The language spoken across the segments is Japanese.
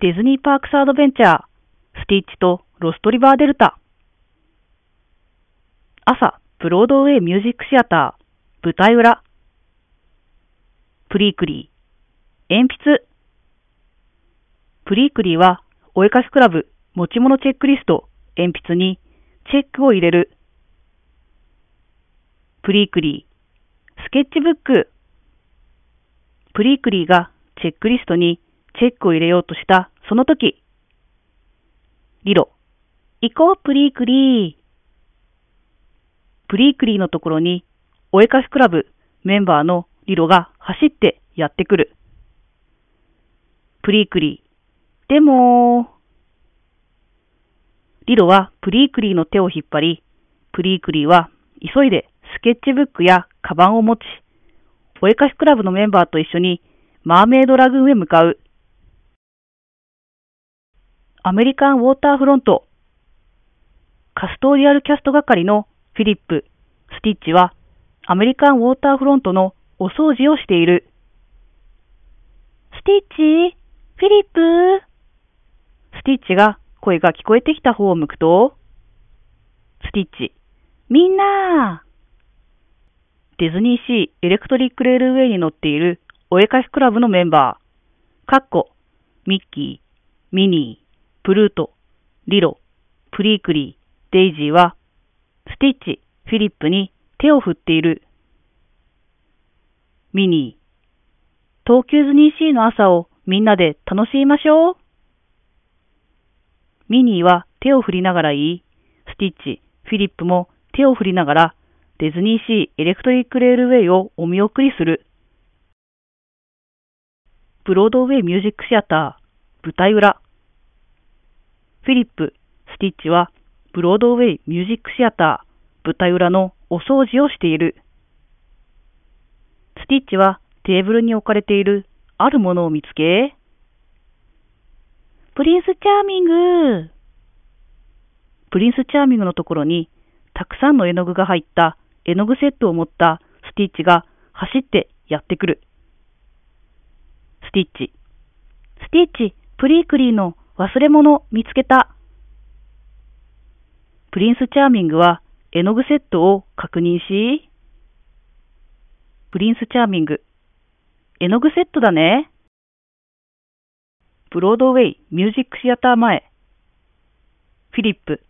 ディズニーパークスアドベンチャー、スティッチとロストリバーデルタ。朝、ブロードウェイミュージックシアター、舞台裏。プリークリー、鉛筆。プリークリーは、お絵かしクラブ、持ち物チェックリスト、鉛筆に、チェックを入れる。プリークリー、スケッチブック。プリークリーがチェックリストにチェックを入れようとしたその時、リロ、行こうプリークリー。プリークリーのところに、お絵かしクラブメンバーのリロが走ってやってくる。プリークリー。でも、リロはプリークリーの手を引っ張り、プリークリーは急いでスケッチブックやカバンを持ち、お絵かしクラブのメンバーと一緒にマーメイドラグーンへ向かう。アメリカンウォーターフロント。カストーリアルキャスト係のフィリップ、スティッチはアメリカンウォーターフロントのお掃除をしている。スティッチ、フィリップ。スティッチが声が聞こえてきた方を向くと、スティッチ、みんなディズニーシーエレクトリックレールウェイに乗っているお絵かしクラブのメンバー、カッコ、ミッキー、ミニー、プルート、リロ、プリークリー、デイジーは、スティッチ、フィリップに手を振っている。ミニー、東京ディズニーシーの朝をみんなで楽しみましょう。ミニーは手を振りながら言い、スティッチ、フィリップも手を振りながらディズニーシーエレクトリックレールウェイをお見送りする。ブロードウェイミュージックシアター、舞台裏。フィリップ、スティッチは、ブロードウェイミュージックシアター、舞台裏のお掃除をしている。スティッチはテーブルに置かれているあるものを見つけ、プリンスチャーミングプリンスチャーミングのところに、たくさんの絵の具が入った絵の具セットを持ったスティッチが走ってやってくる。スティッチ。スティッチ、プリークリーの忘れ物見つけた。プリンスチャーミングは絵の具セットを確認し、プリンスチャーミング。絵の具セットだね。ブロードウェイミュージックシアター前。フィリップ。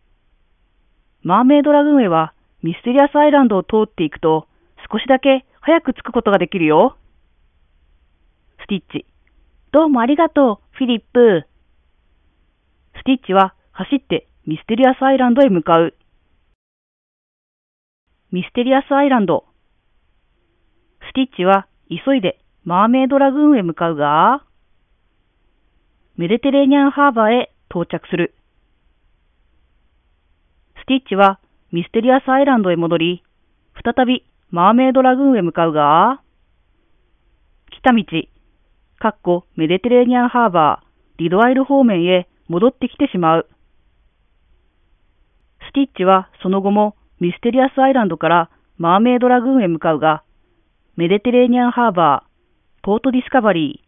マーメイドラグーンへはミステリアスアイランドを通っていくと少しだけ早く着くことができるよ。スティッチ。どうもありがとう、フィリップ。スティッチは走ってミステリアスアイランドへ向かう。ミステリアスアイランド。スティッチは急いでマーメイドラグーンへ向かうが、メディテレーニャンハーバーへ到着する。スティッチはミステリアスアイランドへ戻り、再びマーメイドラグーンへ向かうが、来た道、かっこメディテレーニャンハーバー、リドアイル方面へ戻ってきてしまう。スティッチはその後もミステリアスアイランドからマーメイドラグーンへ向かうが、メディテレーニャンハーバー、ポートディスカバリ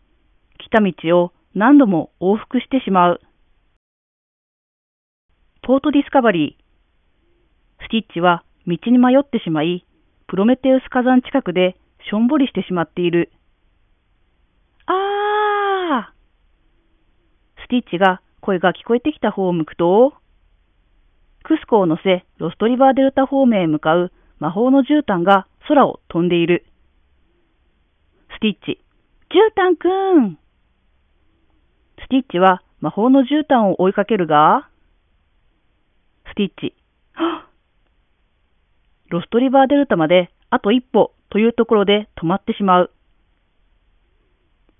ー、来た道を何度も往復してしまう。ポートディスカバリー。スティッチは道に迷ってしまい、プロメテウス火山近くでしょんぼりしてしまっている。あースティッチが声が聞こえてきた方を向くと、クスコを乗せ、ロストリバーデルタ方面へ向かう魔法の絨毯が空を飛んでいる。スティッチ、絨毯くんスティッチは魔法の絨毯を追いかけるが、スティッチ、ロストリバーデルタまであと一歩というところで止まってしまう。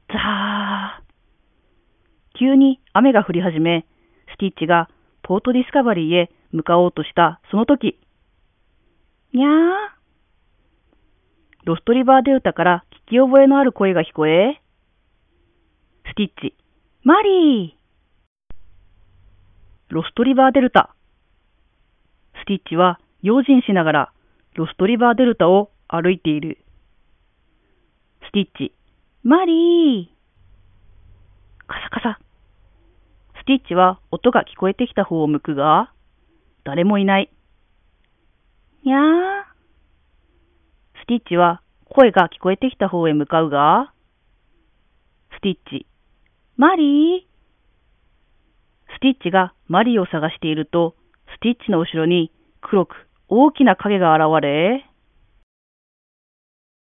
ザー。急に雨が降り始め、スティッチがポートディスカバリーへ向かおうとしたその時、にゃー。ロストリバーデルタから聞き覚えのある声が聞こえ、スティッチ、マリーロストリバーデルタ。スティッチは用心しながらロストリバーデルタを歩いている。スティッチ、マリーカサカサ。スティッチは音が聞こえてきた方を向くが、誰もいない。にゃー。スティッチは声が聞こえてきた方へ向かうが、スティッチ、マリースティッチがマリーを探していると、スティッチの後ろに黒く大きな影が現れ、